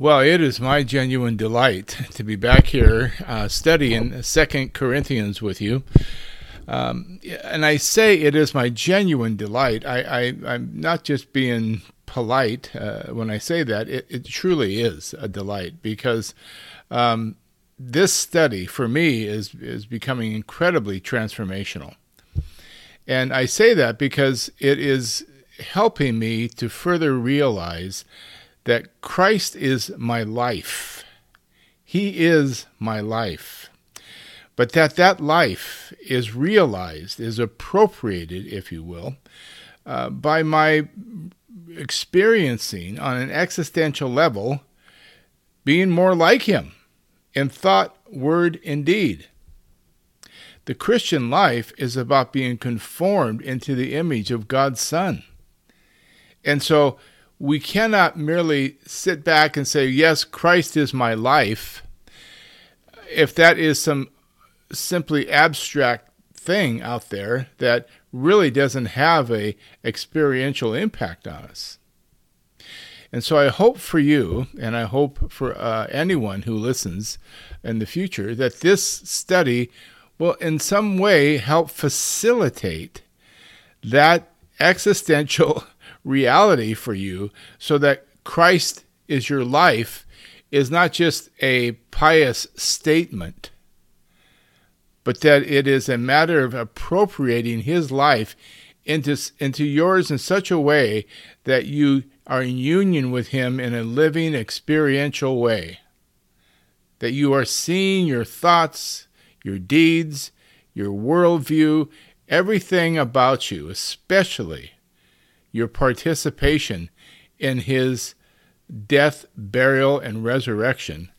Well, it is my genuine delight to be back here uh, studying Second Corinthians with you. Um, and I say it is my genuine delight. I, am not just being polite uh, when I say that. It, it, truly is a delight because um, this study for me is is becoming incredibly transformational. And I say that because it is helping me to further realize that Christ is my life. He is my life. But that that life is realized, is appropriated, if you will, uh, by my experiencing on an existential level being more like Him in thought, word, and deed. The Christian life is about being conformed into the image of God's Son. And so we cannot merely sit back and say, Yes, Christ is my life, if that is some simply abstract thing out there that really doesn't have a experiential impact on us. And so I hope for you, and I hope for uh, anyone who listens in the future, that this study will in some way help facilitate that existential reality for you so that Christ is your life is not just a pious statement, but that it is a matter of appropriating his life into, into yours in such a way that you are in union with him in a living, experiential way. That you are seeing your thoughts, your deeds, your worldview, everything about you, especially your participation in his death, burial, and resurrection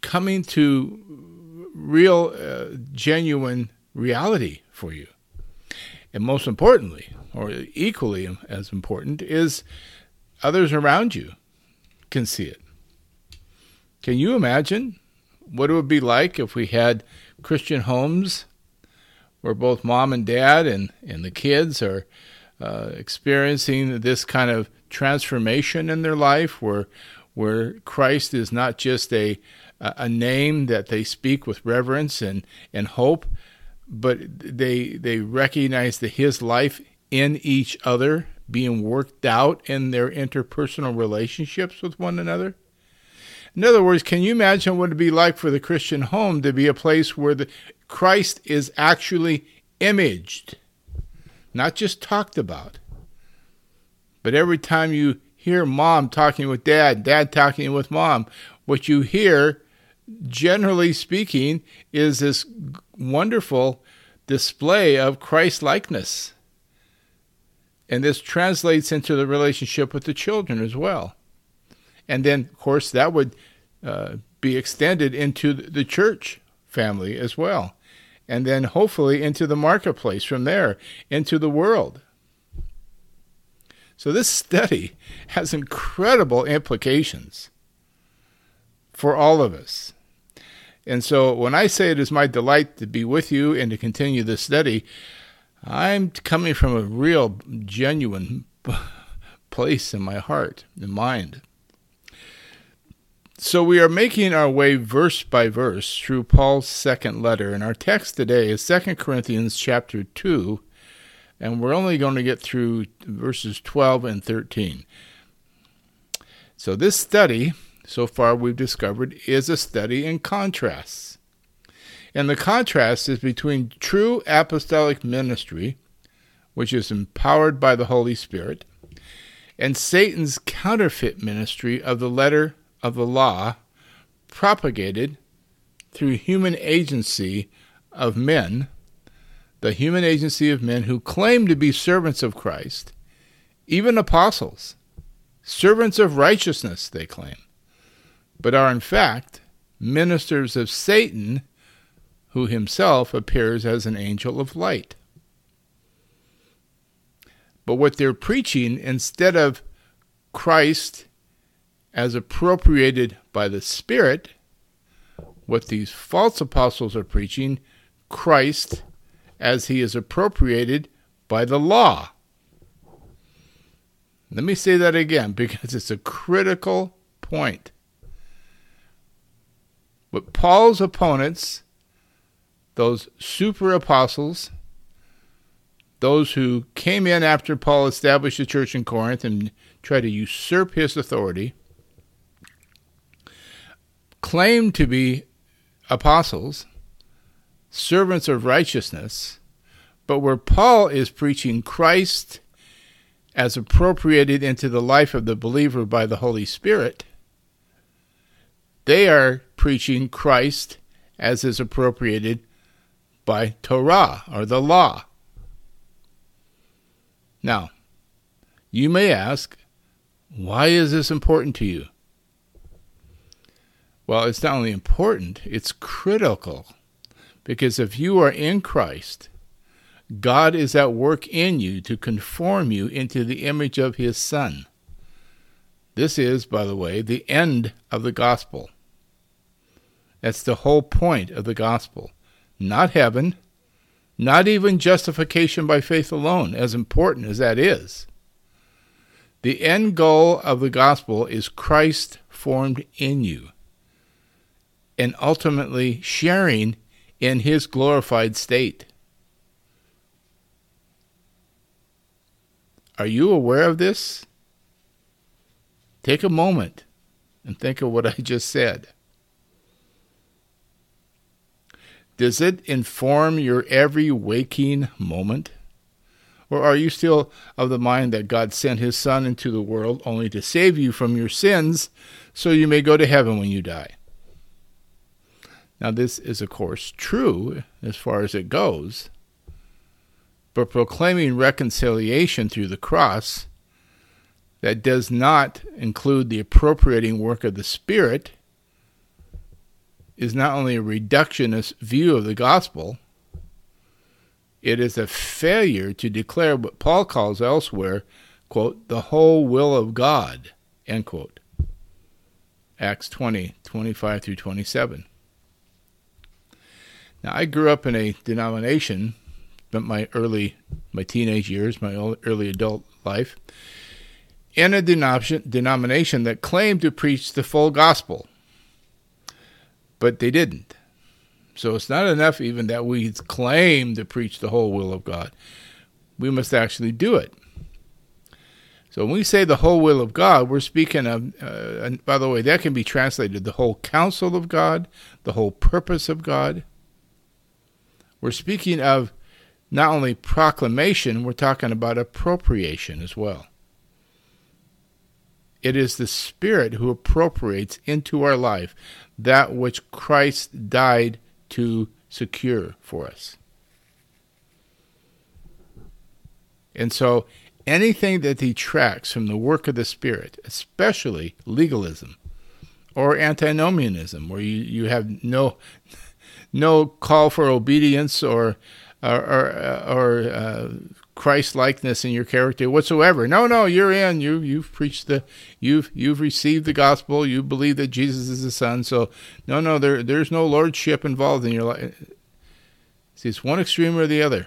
coming to real, uh, genuine reality for you. And most importantly, or equally as important, is others around you can see it. Can you imagine what it would be like if we had Christian homes where both mom and dad and, and the kids are uh, experiencing this kind of transformation in their life where where Christ is not just a a name that they speak with reverence and, and hope, but they they recognize that his life in each other being worked out in their interpersonal relationships with one another. In other words, can you imagine what it'd be like for the Christian home to be a place where the Christ is actually imaged? Not just talked about. But every time you hear mom talking with dad, dad talking with mom, what you hear, generally speaking, is this wonderful display of Christ likeness. And this translates into the relationship with the children as well. And then, of course, that would uh, be extended into the church family as well and then hopefully into the marketplace from there, into the world. So, this study has incredible implications for all of us. And so, when I say it is my delight to be with you and to continue this study, I'm coming from a real, genuine place in my heart and mind. So we are making our way verse by verse through Paul's second letter, and our text today is 2 Corinthians chapter 2, and we're only going to get through verses 12 and 13. So this study, so far we've discovered, is a study in contrasts. And the contrast is between true apostolic ministry, which is empowered by the Holy Spirit, and Satan's counterfeit ministry of the letter of the law propagated through human agency of men, the human agency of men who claim to be servants of Christ, even apostles, servants of righteousness, they claim, but are in fact ministers of Satan, who himself appears as an angel of light. But what they're preaching, instead of Christ as appropriated by the Spirit, what these false apostles are preaching, Christ as he is appropriated by the law. Let me say that again because it's a critical point. What Paul's opponents, those super apostles, those who came in after Paul established the church in Corinth and tried to usurp his authority, claimed to be apostles, servants of righteousness, but where Paul is preaching Christ as appropriated into the life of the believer by the Holy Spirit, they are preaching Christ as is appropriated by Torah or the law. Now, you may ask, why is this important to you? Well, it's not only important, it's critical. Because if you are in Christ, God is at work in you to conform you into the image of his Son. This is, by the way, the end of the gospel. That's the whole point of the gospel. Not heaven, not even justification by faith alone, as important as that is. The end goal of the gospel is Christ formed in you and ultimately sharing in his glorified state. Are you aware of this? Take a moment and think of what I just said. Does it inform your every waking moment? Or are you still of the mind that God sent his Son into the world only to save you from your sins so you may go to heaven when you die? Now, this is, of course, true as far as it goes, but proclaiming reconciliation through the cross that does not include the appropriating work of the Spirit is not only a reductionist view of the gospel, it is a failure to declare what Paul calls elsewhere, quote, the whole will of God, end quote. Acts 20, 25 through 27. Now, I grew up in a denomination, spent my early, my teenage years, my early adult life, in a denomination that claimed to preach the full gospel but they didn't. So it's not enough even that we claim to preach the whole will of God. We must actually do it. So when we say the whole will of God, we're speaking of, uh, and by the way, that can be translated the whole counsel of God, the whole purpose of God. We're speaking of not only proclamation, we're talking about appropriation as well. It is the Spirit who appropriates into our life that which Christ died to secure for us. And so anything that detracts from the work of the Spirit, especially legalism or antinomianism, where you, you have no no call for obedience or or, or, or uh, Christ likeness in your character whatsoever. No, no, you're in. You you've preached the you've you've received the gospel. You believe that Jesus is the Son. So no, no, there there's no lordship involved in your life. See, it's one extreme or the other.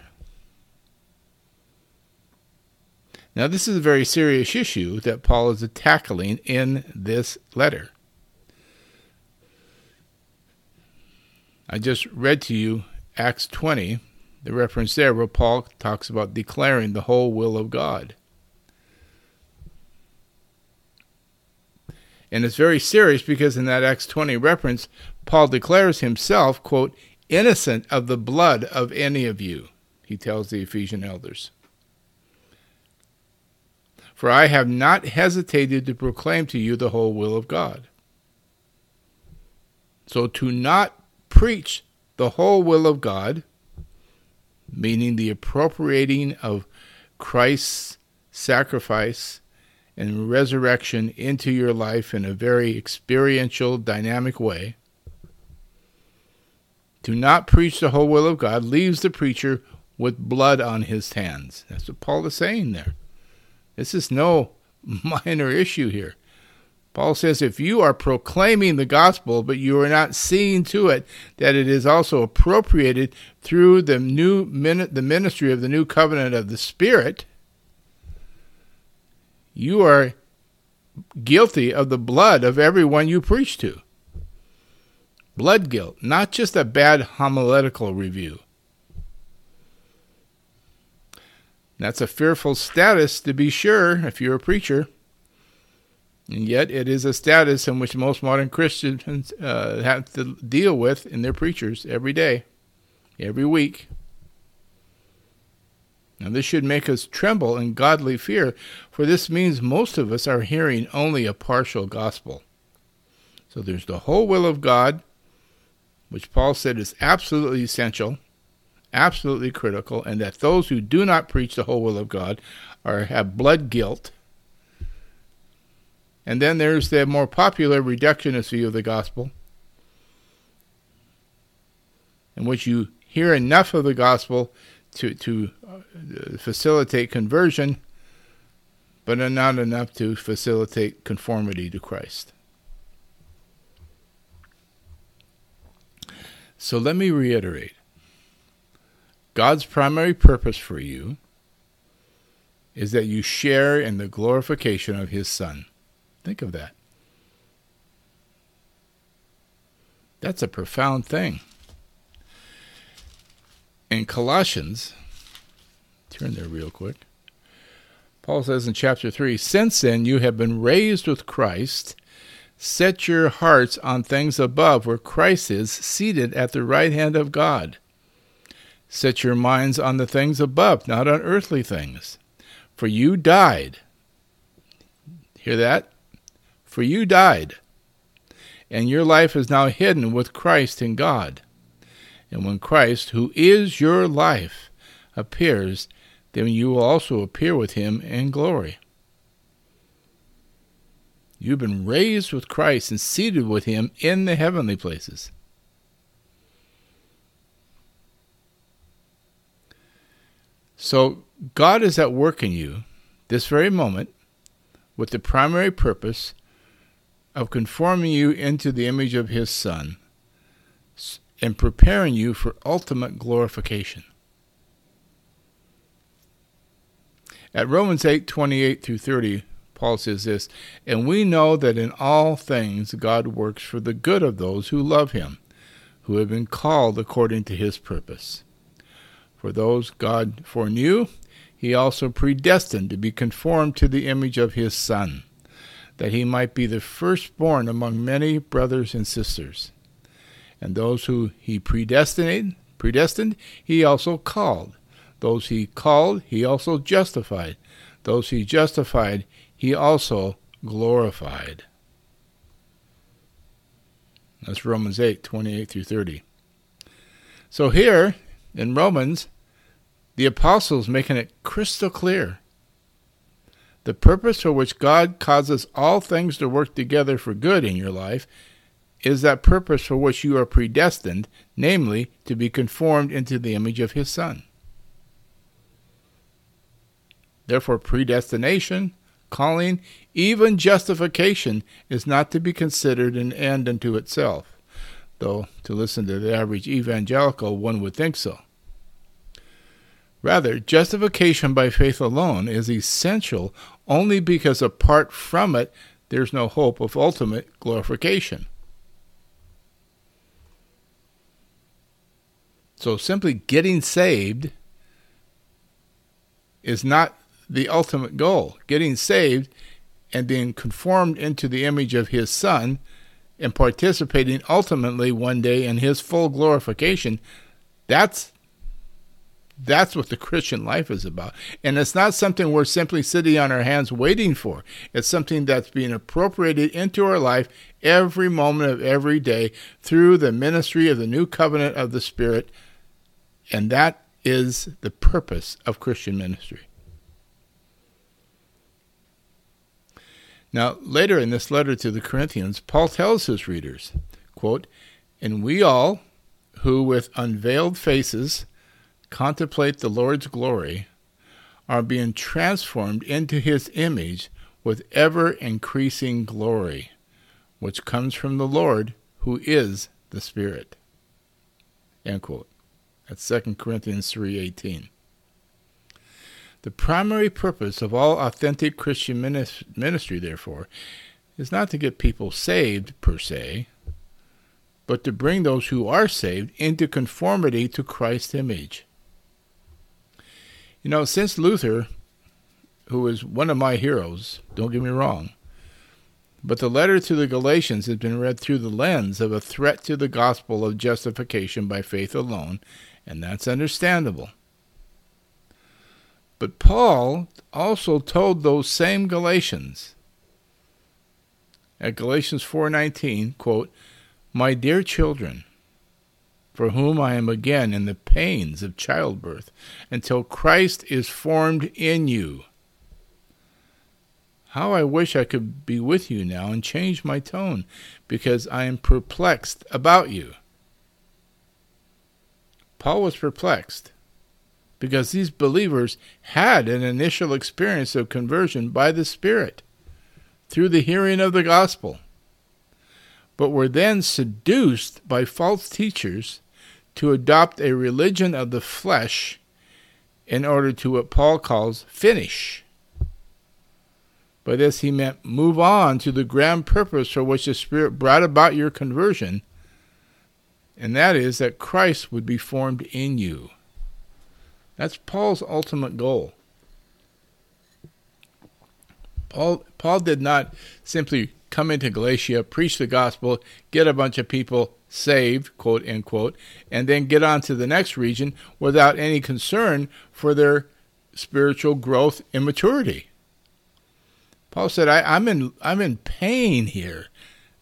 Now, this is a very serious issue that Paul is tackling in this letter. I just read to you Acts 20, the reference there where Paul talks about declaring the whole will of God. And it's very serious because in that Acts 20 reference, Paul declares himself, quote, innocent of the blood of any of you, he tells the Ephesian elders. For I have not hesitated to proclaim to you the whole will of God. So to not preach the whole will of God meaning the appropriating of Christ's sacrifice and resurrection into your life in a very experiential, dynamic way. To not preach the whole will of God leaves the preacher with blood on his hands. That's what Paul is saying there. This is no minor issue here. Paul says if you are proclaiming the gospel, but you are not seeing to it that it is also appropriated through the new the ministry of the new covenant of the Spirit, you are guilty of the blood of everyone you preach to. Blood guilt, not just a bad homiletical review. That's a fearful status, to be sure, if you're a preacher. And yet, it is a status in which most modern Christians uh, have to deal with in their preachers every day, every week. Now, this should make us tremble in godly fear, for this means most of us are hearing only a partial gospel. So, there's the whole will of God, which Paul said is absolutely essential absolutely critical, and that those who do not preach the whole will of God are have blood guilt. And then there's the more popular reductionist view of the gospel, in which you hear enough of the gospel to to uh, facilitate conversion, but not enough to facilitate conformity to Christ. So let me reiterate God's primary purpose for you is that you share in the glorification of His Son. Think of that. That's a profound thing. In Colossians, turn there real quick. Paul says in chapter 3 Since then you have been raised with Christ, set your hearts on things above, where Christ is, seated at the right hand of God. Set your minds on the things above, not on earthly things. For you died. Hear that? For you died. And your life is now hidden with Christ in God. And when Christ, who is your life, appears, then you will also appear with him in glory. You've been raised with Christ and seated with him in the heavenly places. So God is at work in you this very moment with the primary purpose of conforming you into the image of his Son and preparing you for ultimate glorification. At Romans 8 28 through 30, Paul says this, And we know that in all things God works for the good of those who love him, who have been called according to his purpose. For those God foreknew, he also predestined to be conformed to the image of his Son, that he might be the firstborn among many brothers and sisters. And those who he predestinated, predestined, he also called. Those he called, he also justified. Those he justified, he also glorified. That's Romans 8, 28 through 30. So here in Romans, the apostles making it crystal clear. The purpose for which God causes all things to work together for good in your life is that purpose for which you are predestined, namely, to be conformed into the image of His Son. Therefore, predestination, calling, even justification is not to be considered an end unto itself, though to listen to the average evangelical, one would think so. Rather, justification by faith alone is essential only because apart from it, there's no hope of ultimate glorification. So simply getting saved is not the ultimate goal. Getting saved and being conformed into the image of his Son and participating ultimately one day in his full glorification, that's that's what the Christian life is about. And it's not something we're simply sitting on our hands waiting for. It's something that's being appropriated into our life every moment of every day through the ministry of the new covenant of the Spirit. And that is the purpose of Christian ministry. Now, later in this letter to the Corinthians, Paul tells his readers, quote, And we all, who with unveiled faces, contemplate the Lord's glory are being transformed into his image with ever increasing glory, which comes from the Lord who is the Spirit. End quote. That's 2 Corinthians 3.18. The primary purpose of all authentic Christian ministry, therefore, is not to get people saved per se, but to bring those who are saved into conformity to Christ's image. You know, since Luther, who is one of my heroes, don't get me wrong, but the letter to the Galatians has been read through the lens of a threat to the gospel of justification by faith alone, and that's understandable. But Paul also told those same Galatians at Galatians 4:19, quote, "My dear children, for whom I am again in the pains of childbirth until Christ is formed in you." How I wish I could be with you now and change my tone because I am perplexed about you. Paul was perplexed because these believers had an initial experience of conversion by the Spirit through the hearing of the gospel, but were then seduced by false teachers to adopt a religion of the flesh in order to what Paul calls finish. By this he meant move on to the grand purpose for which the Spirit brought about your conversion, and that is that Christ would be formed in you. That's Paul's ultimate goal. Paul, Paul did not simply come into Galatia, preach the gospel, get a bunch of people saved, quote unquote, and then get on to the next region without any concern for their spiritual growth and maturity. Paul said, I, am in I'm in pain here.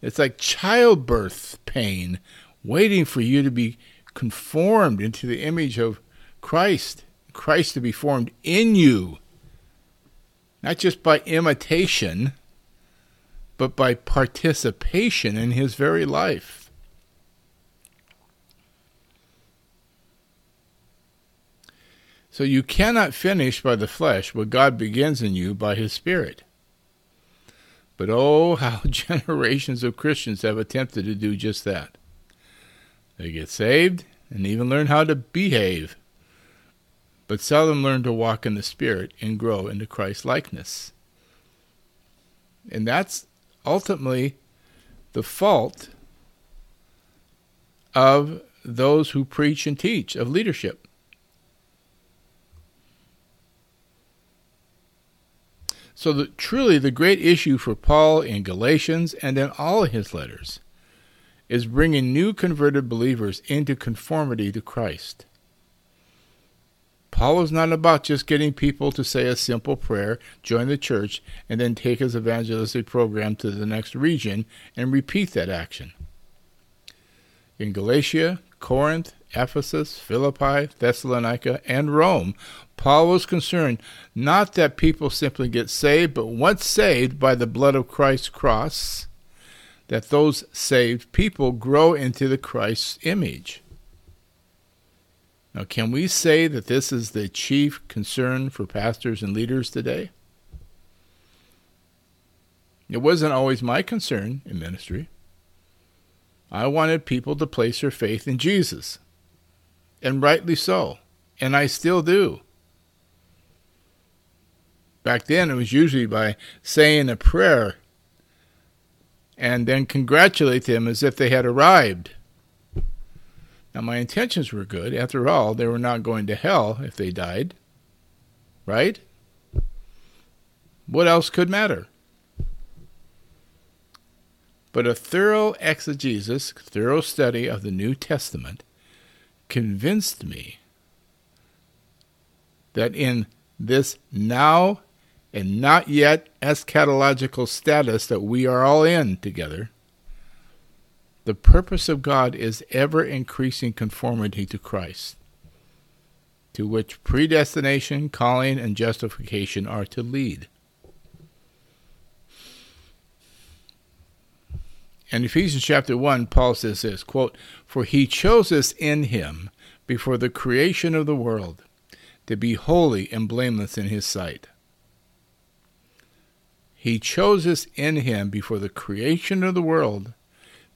It's like childbirth pain, waiting for you to be conformed into the image of Christ, Christ to be formed in you not just by imitation, but by participation in his very life. So you cannot finish by the flesh what God begins in you by his Spirit. But oh, how generations of Christians have attempted to do just that. They get saved and even learn how to behave but seldom learn to walk in the Spirit and grow into Christ likeness. And that's ultimately the fault of those who preach and teach, of leadership. So, the, truly, the great issue for Paul in Galatians and in all his letters is bringing new converted believers into conformity to Christ. Paul was not about just getting people to say a simple prayer, join the church, and then take his evangelistic program to the next region and repeat that action. In Galatia, Corinth, Ephesus, Philippi, Thessalonica, and Rome, Paul was concerned not that people simply get saved, but once saved by the blood of Christ's cross, that those saved people grow into the Christ's image. Now, can we say that this is the chief concern for pastors and leaders today? It wasn't always my concern in ministry. I wanted people to place their faith in Jesus, and rightly so, and I still do. Back then, it was usually by saying a prayer and then congratulate them as if they had arrived. Now, my intentions were good. After all, they were not going to hell if they died. Right? What else could matter? But a thorough exegesis, thorough study of the New Testament convinced me that in this now and not yet eschatological status that we are all in together, the purpose of God is ever increasing conformity to Christ, to which predestination, calling, and justification are to lead. In Ephesians chapter 1, Paul says this quote, For he chose us in him before the creation of the world to be holy and blameless in his sight. He chose us in him before the creation of the world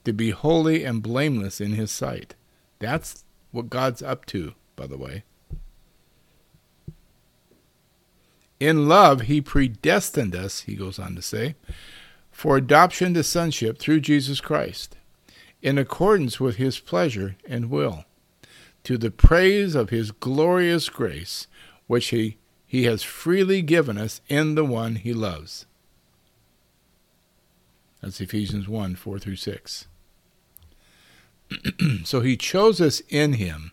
to be holy and blameless in his sight. That's what God's up to, by the way. In love, he predestined us, he goes on to say, for adoption to sonship through Jesus Christ, in accordance with his pleasure and will, to the praise of his glorious grace, which he, he has freely given us in the one he loves. That's Ephesians 1 4 through 6. so he chose us in him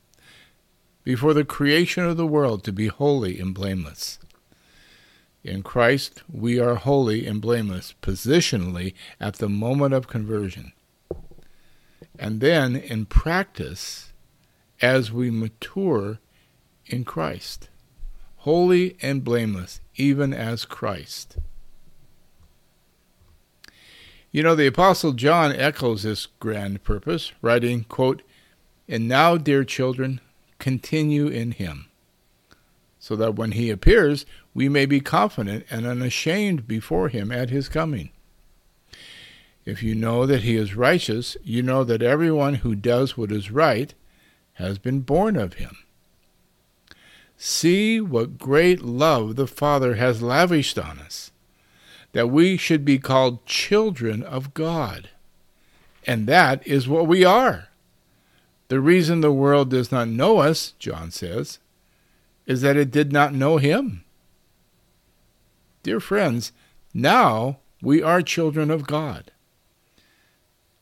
before the creation of the world to be holy and blameless. In Christ, we are holy and blameless positionally at the moment of conversion. And then in practice, as we mature in Christ, holy and blameless, even as Christ. You know, the Apostle John echoes this grand purpose, writing, quote, And now, dear children, continue in him, so that when he appears, we may be confident and unashamed before him at his coming. If you know that he is righteous, you know that everyone who does what is right has been born of him. See what great love the Father has lavished on us, that we should be called children of God. And that is what we are. The reason the world does not know us, John says, is that it did not know him. Dear friends, now we are children of God.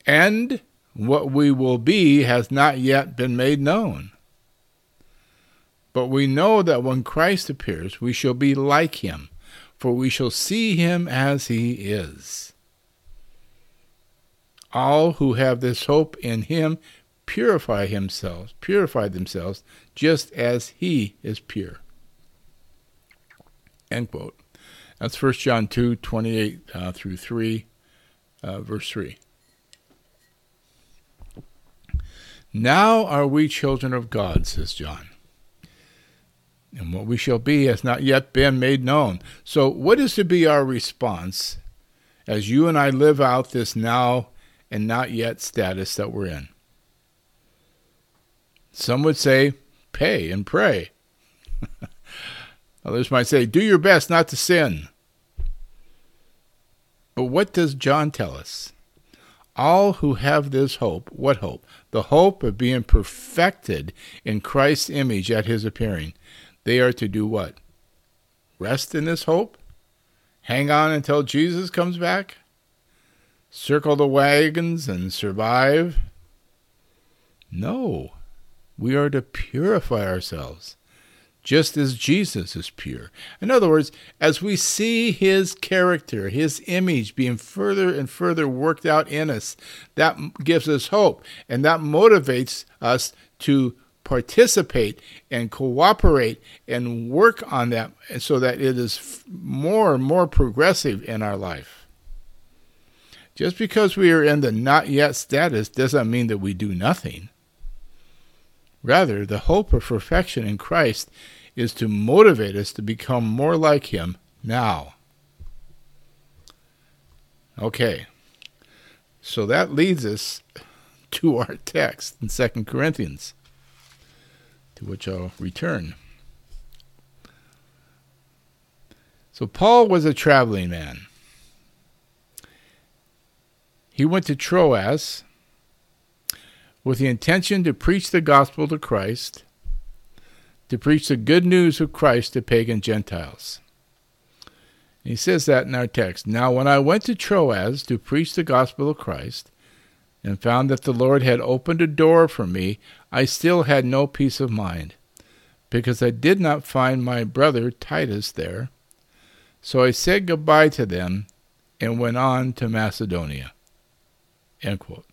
And what we will be has not yet been made known. But we know that when Christ appears, we shall be like him, for we shall see him as he is. All who have this hope in him purify themselves, purify themselves, just as he is pure. End quote. That's 1 John 2, 28 uh, through 3, uh, verse 3. Now are we children of God, says John. And what we shall be has not yet been made known. So, what is to be our response as you and I live out this now and not yet status that we're in? Some would say, pay and pray. Others might say, do your best not to sin. But what does John tell us? All who have this hope, what hope? The hope of being perfected in Christ's image at his appearing. They are to do what? Rest in this hope? Hang on until Jesus comes back? Circle the wagons and survive? No. We are to purify ourselves, just as Jesus is pure. In other words, as we see his character, his image being further and further worked out in us, that gives us hope and that motivates us to participate and cooperate and work on that so that it is more and more progressive in our life. Just because we are in the not yet status doesn't mean that we do nothing. Rather, the hope of perfection in Christ is to motivate us to become more like Him now. Okay, so that leads us to our text in 2 Corinthians, to which I'll return. So, Paul was a traveling man. He went to Troas with the intention to preach the gospel to Christ, to preach the good news of Christ to pagan Gentiles. He says that in our text. Now, when I went to Troas to preach the gospel of Christ, and found that the Lord had opened a door for me, I still had no peace of mind, because I did not find my brother Titus there. So I said goodbye to them and went on to Macedonia. End quote.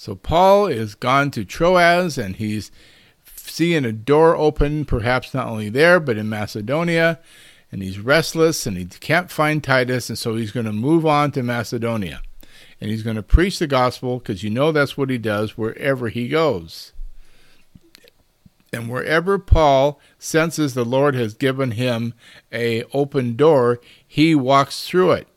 So Paul is gone to Troas and he's seeing a door open, perhaps not only there, but in Macedonia. And he's restless and he can't find Titus. And so he's going to move on to Macedonia. And he's going to preach the gospel because you know that's what he does wherever he goes. And wherever Paul senses the Lord has given him a open door, he walks through it.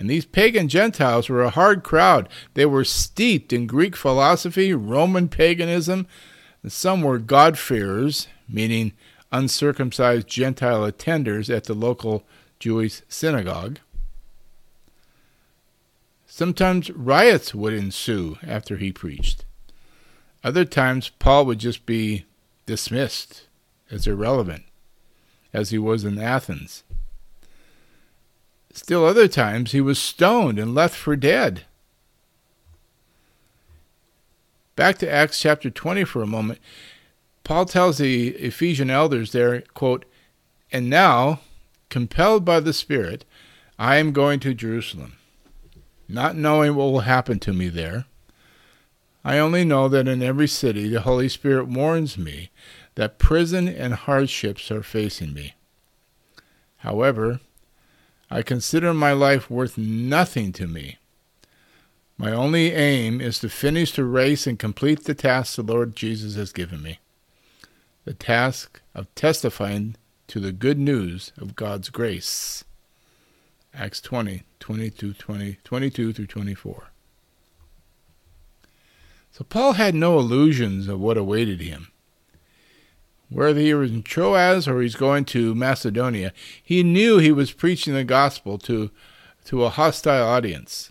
And these pagan Gentiles were a hard crowd. They were steeped in Greek philosophy, Roman paganism, and some were God-fearers, meaning uncircumcised Gentile attenders at the local Jewish synagogue. Sometimes riots would ensue after he preached. Other times, Paul would just be dismissed as irrelevant, as he was in Athens. Still, other times, he was stoned and left for dead. Back to Acts chapter 20 for a moment. Paul tells the Ephesian elders there, quote, And now, compelled by the Spirit, I am going to Jerusalem not knowing what will happen to me there. I only know that in every city the Holy Spirit warns me that prison and hardships are facing me. However, I consider my life worth nothing to me. My only aim is to finish the race and complete the task the Lord Jesus has given me the task of testifying to the good news of God's grace. Acts 20, 22, 20, 22 through 24. So Paul had no illusions of what awaited him. Whether he was in Troas or he's going to Macedonia, he knew he was preaching the gospel to, to a hostile audience.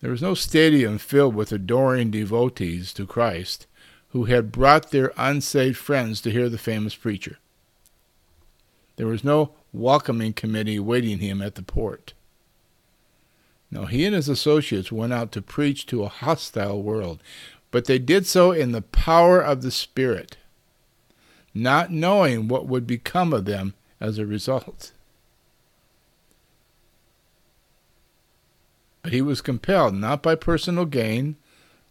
There was no stadium filled with adoring devotees to Christ who had brought their unsaved friends to hear the famous preacher. There was no welcoming committee waiting him at the port. Now, he and his associates went out to preach to a hostile world, but they did so in the power of the Spirit, not knowing what would become of them as a result. But he was compelled not by personal gain,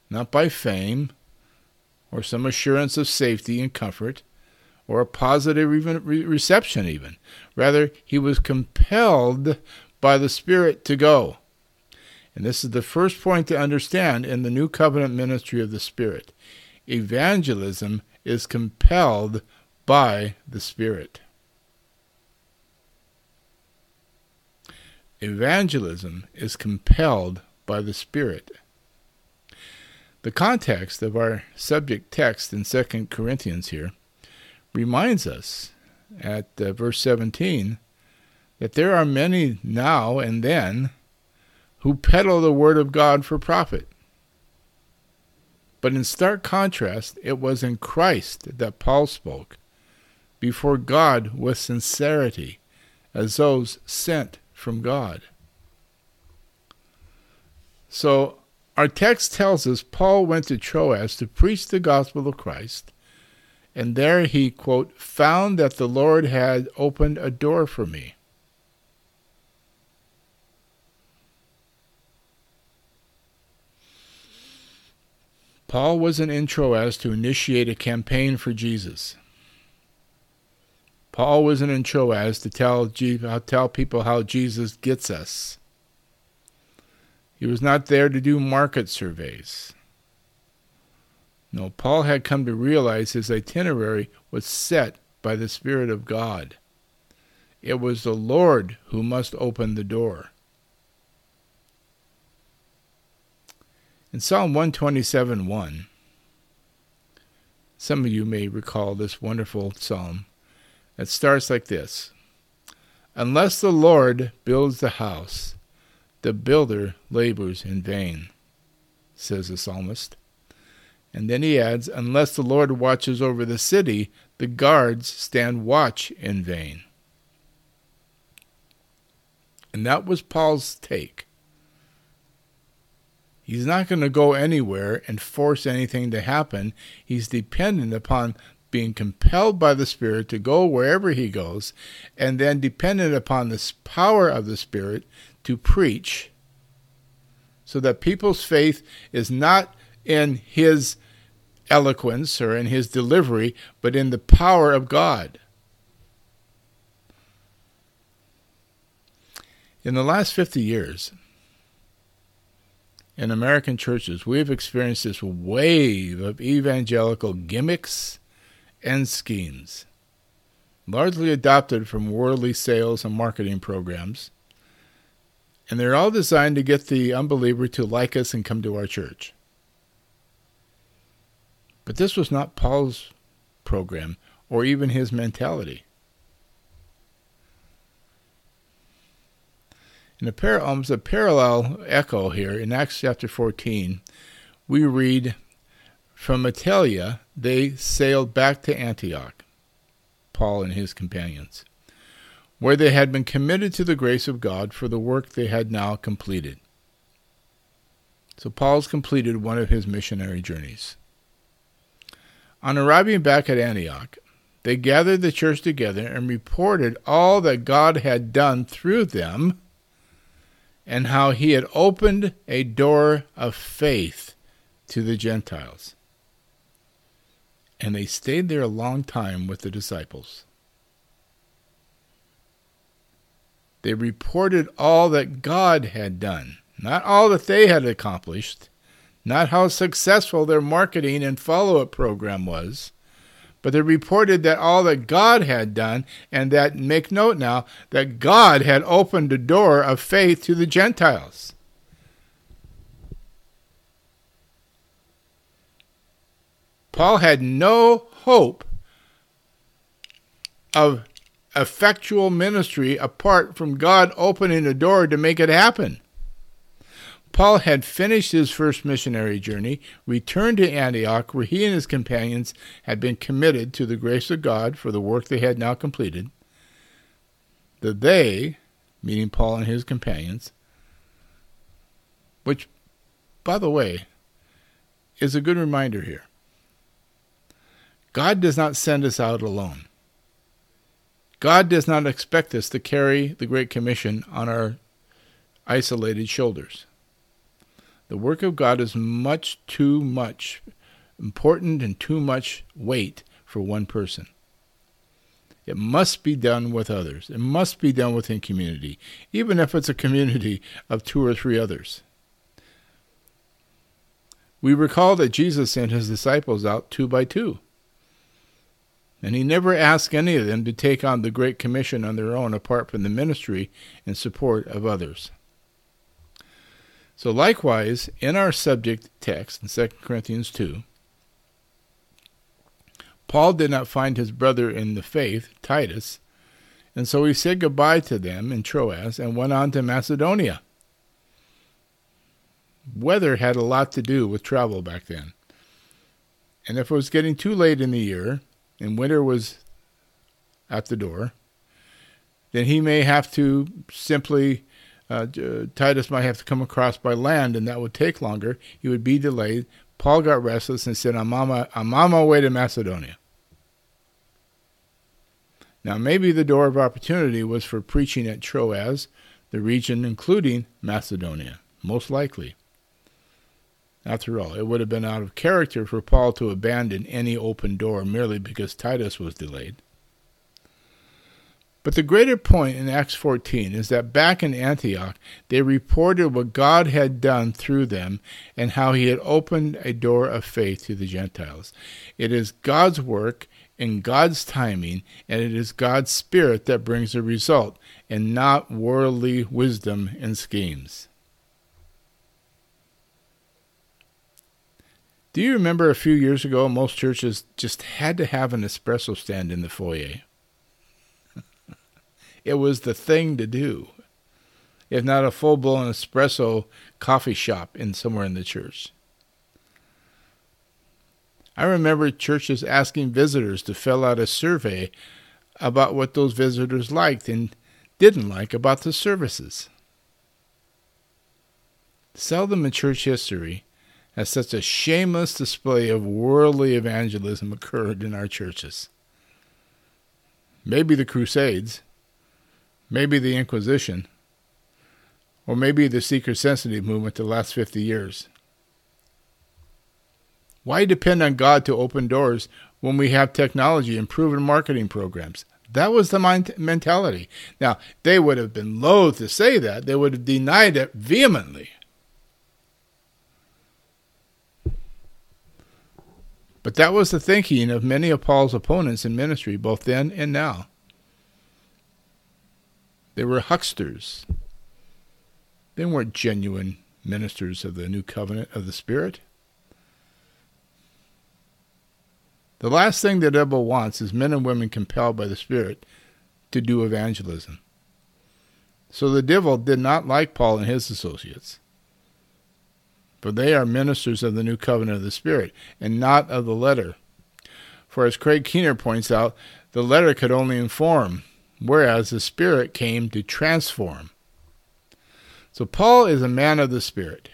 not by fame, or some assurance of safety and comfort, or a positive even reception even. Rather, he was compelled by the Spirit to go. And this is the first point to understand in the new covenant ministry of the Spirit. Evangelism is compelled by the Spirit. Evangelism is compelled by the Spirit. The context of our subject text in 2 Corinthians here reminds us at uh, verse 17 that there are many now and then who peddle the word of God for profit. But in stark contrast, it was in Christ that Paul spoke, before God with sincerity, as those sent from God. So, our text tells us Paul went to Troas to preach the gospel of Christ and there he, quote, found that the Lord had opened a door for me. Paul was in Troas to initiate a campaign for Jesus. Paul was in Troas to tell, tell people how Jesus gets us. He was not there to do market surveys. No, Paul had come to realize his itinerary was set by the Spirit of God. It was the Lord who must open the door. In Psalm 127 1, some of you may recall this wonderful psalm that starts like this Unless the Lord builds the house, the builder labors in vain, says the psalmist. And then he adds, Unless the Lord watches over the city, the guards stand watch in vain. And that was Paul's take. He's not going to go anywhere and force anything to happen. He's dependent upon being compelled by the Spirit to go wherever he goes, and then dependent upon the power of the Spirit to preach, so that people's faith is not in his eloquence or in his delivery, but in the power of God. In the last 50 years, in American churches, we have experienced this wave of evangelical gimmicks and schemes, largely adopted from worldly sales and marketing programs. And they're all designed to get the unbeliever to like us and come to our church. But this was not Paul's program or even his mentality. In a, par- um, almost a parallel echo here in Acts chapter 14, we read from Attalia, they sailed back to Antioch, Paul and his companions, where they had been committed to the grace of God for the work they had now completed. So Paul's completed one of his missionary journeys. On arriving back at Antioch, they gathered the church together and reported all that God had done through them and how he had opened a door of faith to the Gentiles. And they stayed there a long time with the disciples. They reported all that God had done, not all that they had accomplished, not how successful their marketing and follow up program was, but they reported that all that God had done, and that, make note now, that God had opened the door of faith to the Gentiles. Paul had no hope of effectual ministry apart from God opening the door to make it happen. Paul had finished his first missionary journey, returned to Antioch, where he and his companions had been committed to the grace of God for the work they had now completed. The they, meaning Paul and his companions, which, by the way, is a good reminder here. God does not send us out alone. God does not expect us to carry the Great Commission on our isolated shoulders. The work of God is much too much important and too much weight for one person. It must be done with others. It must be done within community, even if it's a community of two or three others. We recall that Jesus sent his disciples out two by two. And he never asked any of them to take on the Great Commission on their own apart from the ministry and support of others. So, likewise, in our subject text in 2 Corinthians 2, Paul did not find his brother in the faith, Titus, and so he said goodbye to them in Troas and went on to Macedonia. Weather had a lot to do with travel back then. And if it was getting too late in the year and winter was at the door, then he may have to simply uh, Titus might have to come across by land, and that would take longer. He would be delayed. Paul got restless and said, I'm on my, I'm on my way to Macedonia. Now, maybe the door of opportunity was for preaching at Troas, the region including Macedonia, most likely. After all, it would have been out of character for Paul to abandon any open door merely because Titus was delayed. But the greater point in Acts 14 is that back in Antioch, they reported what God had done through them and how he had opened a door of faith to the Gentiles. It is God's work in God's timing, and it is God's Spirit that brings the result, and not worldly wisdom and schemes. Do you remember a few years ago, most churches just had to have an espresso stand in the foyer? It was the thing to do, if not a full blown espresso coffee shop in somewhere in the church. I remember churches asking visitors to fill out a survey about what those visitors liked and didn't like about the services. Seldom in church history has such a shameless display of worldly evangelism occurred in our churches. Maybe the Crusades, maybe the Inquisition, or maybe the seeker sensitive movement the last 50 years. Why depend on God to open doors when we have technology and proven marketing programs? That was the mind- mentality. Now, they would have been loath to say that, they would have denied it vehemently. But that was the thinking of many of Paul's opponents in ministry, both then and now. They were hucksters. They weren't genuine ministers of the new covenant of the Spirit. The last thing the devil wants is men and women compelled by the Spirit to do evangelism. So the devil did not like Paul and his associates. For they are ministers of the new covenant of the Spirit, and not of the letter. For as Craig Keener points out, the letter could only inform, whereas the Spirit came to transform. So Paul is a man of the Spirit.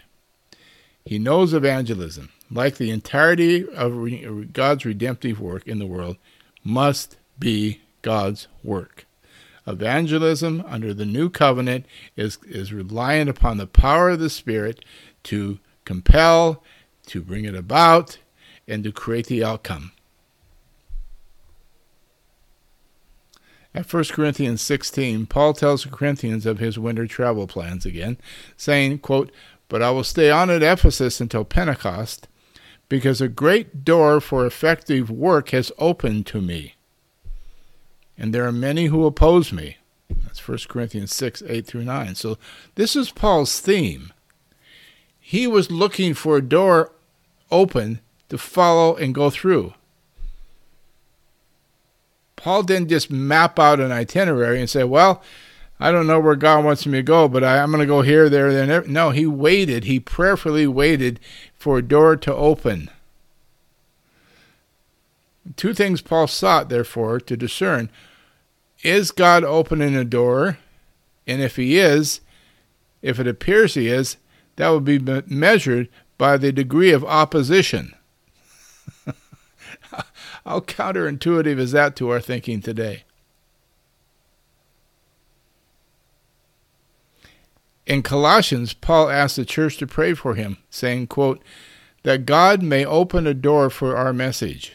He knows evangelism, like the entirety of God's redemptive work in the world, must be God's work. Evangelism under the new covenant is, is reliant upon the power of the Spirit to compel, to bring it about, and to create the outcome. At 1 Corinthians 16, Paul tells the Corinthians of his winter travel plans again, saying, quote, But I will stay on at Ephesus until Pentecost, because a great door for effective work has opened to me. And there are many who oppose me. That's 1 Corinthians 6, 8 through 9. So this is Paul's theme. He was looking for a door open to follow and go through. Paul didn't just map out an itinerary and say, well, I don't know where God wants me to go, but I, am going to go here, there, there. No, he waited. He prayerfully waited for a door to open. Two things Paul sought, therefore, to discern is God opening a door? And if he is, if it appears he is, that would be measured by the degree of opposition. How counterintuitive is that to our thinking today? In Colossians, Paul asked the church to pray for him, saying, quote, that God may open a door for our message,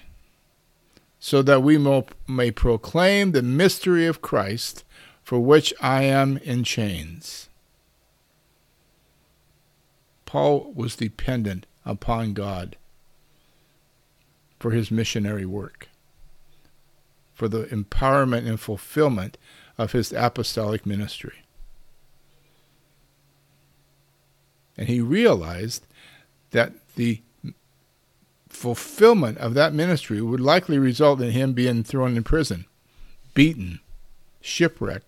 so that we may proclaim the mystery of Christ, for which I am in chains. Paul was dependent upon God for his missionary work, for the empowerment and fulfillment of his apostolic ministry. And he realized that the fulfillment of that ministry would likely result in him being thrown in prison, beaten, shipwrecked,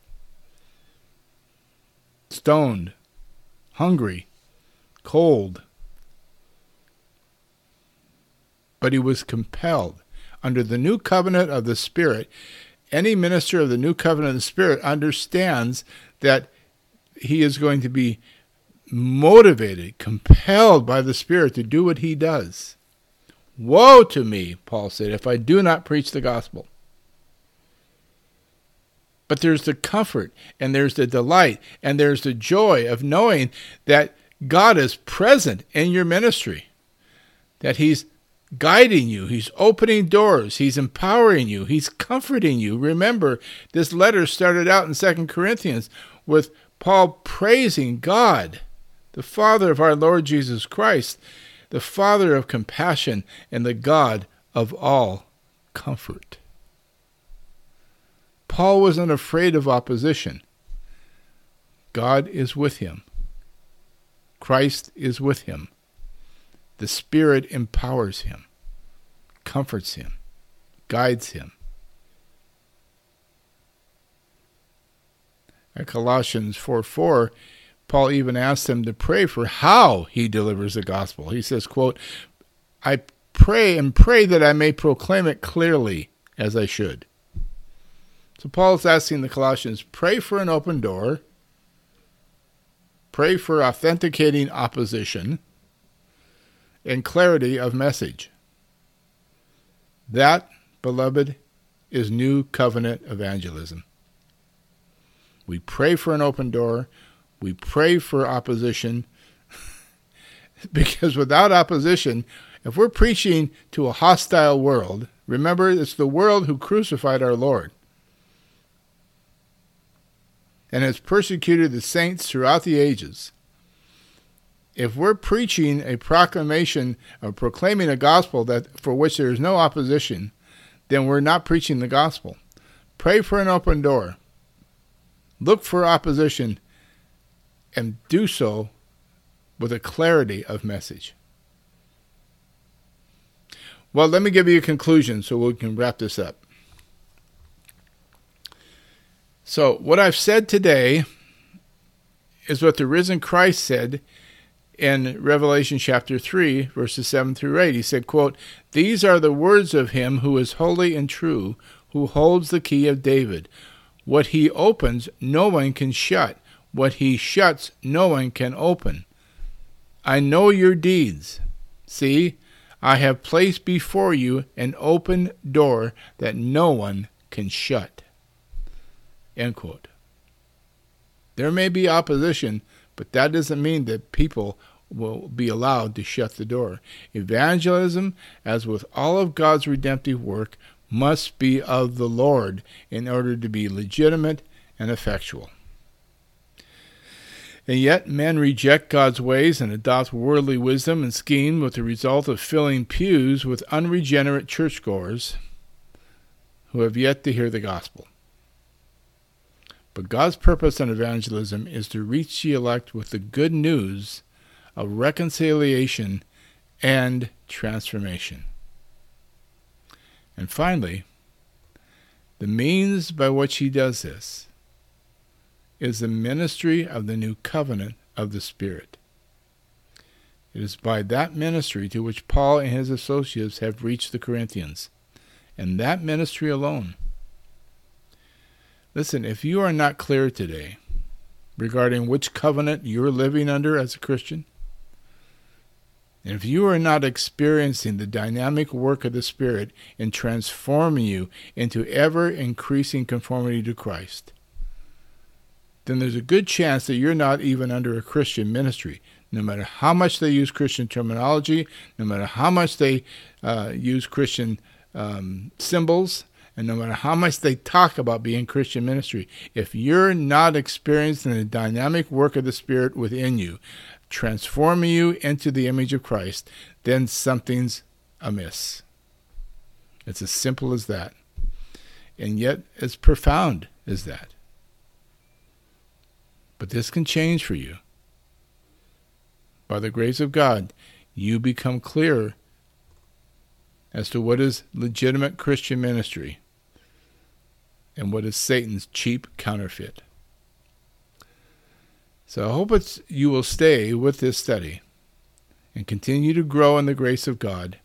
stoned, hungry, cold, but he was compelled. Under the new covenant of the Spirit, any minister of the new covenant of the Spirit understands that he is going to be motivated, compelled by the Spirit to do what he does. Woe to me, Paul said, if I do not preach the gospel. But there's the comfort and there's the delight and there's the joy of knowing that God is present in your ministry, that He's guiding you. He's opening doors. He's empowering you. He's comforting you. Remember, this letter started out in Second Corinthians with Paul praising God, the Father of our Lord Jesus Christ, the Father of compassion and the God of all comfort. Paul wasn't afraid of opposition. God is with him. Christ is with him. The Spirit empowers him, comforts him, guides him. At Colossians 4 4, Paul even asks them to pray for how he delivers the gospel. He says, quote, I pray and pray that I may proclaim it clearly as I should. So Paul is asking the Colossians, pray for an open door, pray for authenticating opposition, and clarity of message. That, beloved, is new covenant evangelism. We pray for an open door. We pray for opposition. because without opposition, if we're preaching to a hostile world, remember it's the world who crucified our Lord and has persecuted the saints throughout the ages if we're preaching a proclamation or proclaiming a gospel that for which there is no opposition, then we're not preaching the gospel. Pray for an open door. Look for opposition and do so with a clarity of message. Well, let me give you a conclusion so we can wrap this up. So, what I've said today is what the risen Christ said in Revelation chapter 3, verses 7 through 8. He said, quote, These are the words of him who is holy and true, who holds the key of David. What he opens, no one can shut. What he shuts, no one can open. I know your deeds. See, I have placed before you an open door that no one can shut. There may be opposition, but that doesn't mean that people will be allowed to shut the door. Evangelism, as with all of God's redemptive work, must be of the Lord in order to be legitimate and effectual. And yet, men reject God's ways and adopt worldly wisdom and scheme with the result of filling pews with unregenerate churchgoers who have yet to hear the gospel. But God's purpose in evangelism is to reach the elect with the good news of reconciliation and transformation. And finally, the means by which he does this is the ministry of the new covenant of the Spirit. It is by that ministry to which Paul and his associates have reached the Corinthians, and that ministry alone. Listen, if you are not clear today regarding which covenant you're living under as a Christian, and if you are not experiencing the dynamic work of the Spirit in transforming you into ever increasing conformity to Christ, then there's a good chance that you're not even under a Christian ministry. No matter how much they use Christian terminology, no matter how much they uh, use Christian um, symbols, and no matter how much they talk about being Christian ministry, if you're not experiencing the dynamic work of the Spirit within you, transforming you into the image of Christ, then something's amiss. It's as simple as that. And yet, as profound as that. But this can change for you. By the grace of God, you become clearer as to what is legitimate Christian ministry and what is Satan's cheap counterfeit. So I hope it's, you will stay with this study and continue to grow in the grace of God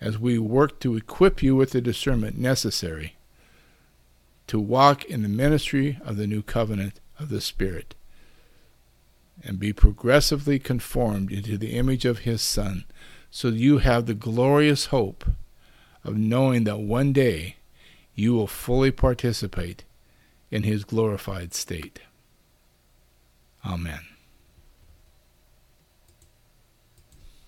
as we work to equip you with the discernment necessary to walk in the ministry of the new covenant of the Spirit and be progressively conformed into the image of His Son, so you have the glorious hope of knowing that one day you will fully participate in His glorified state. Amen.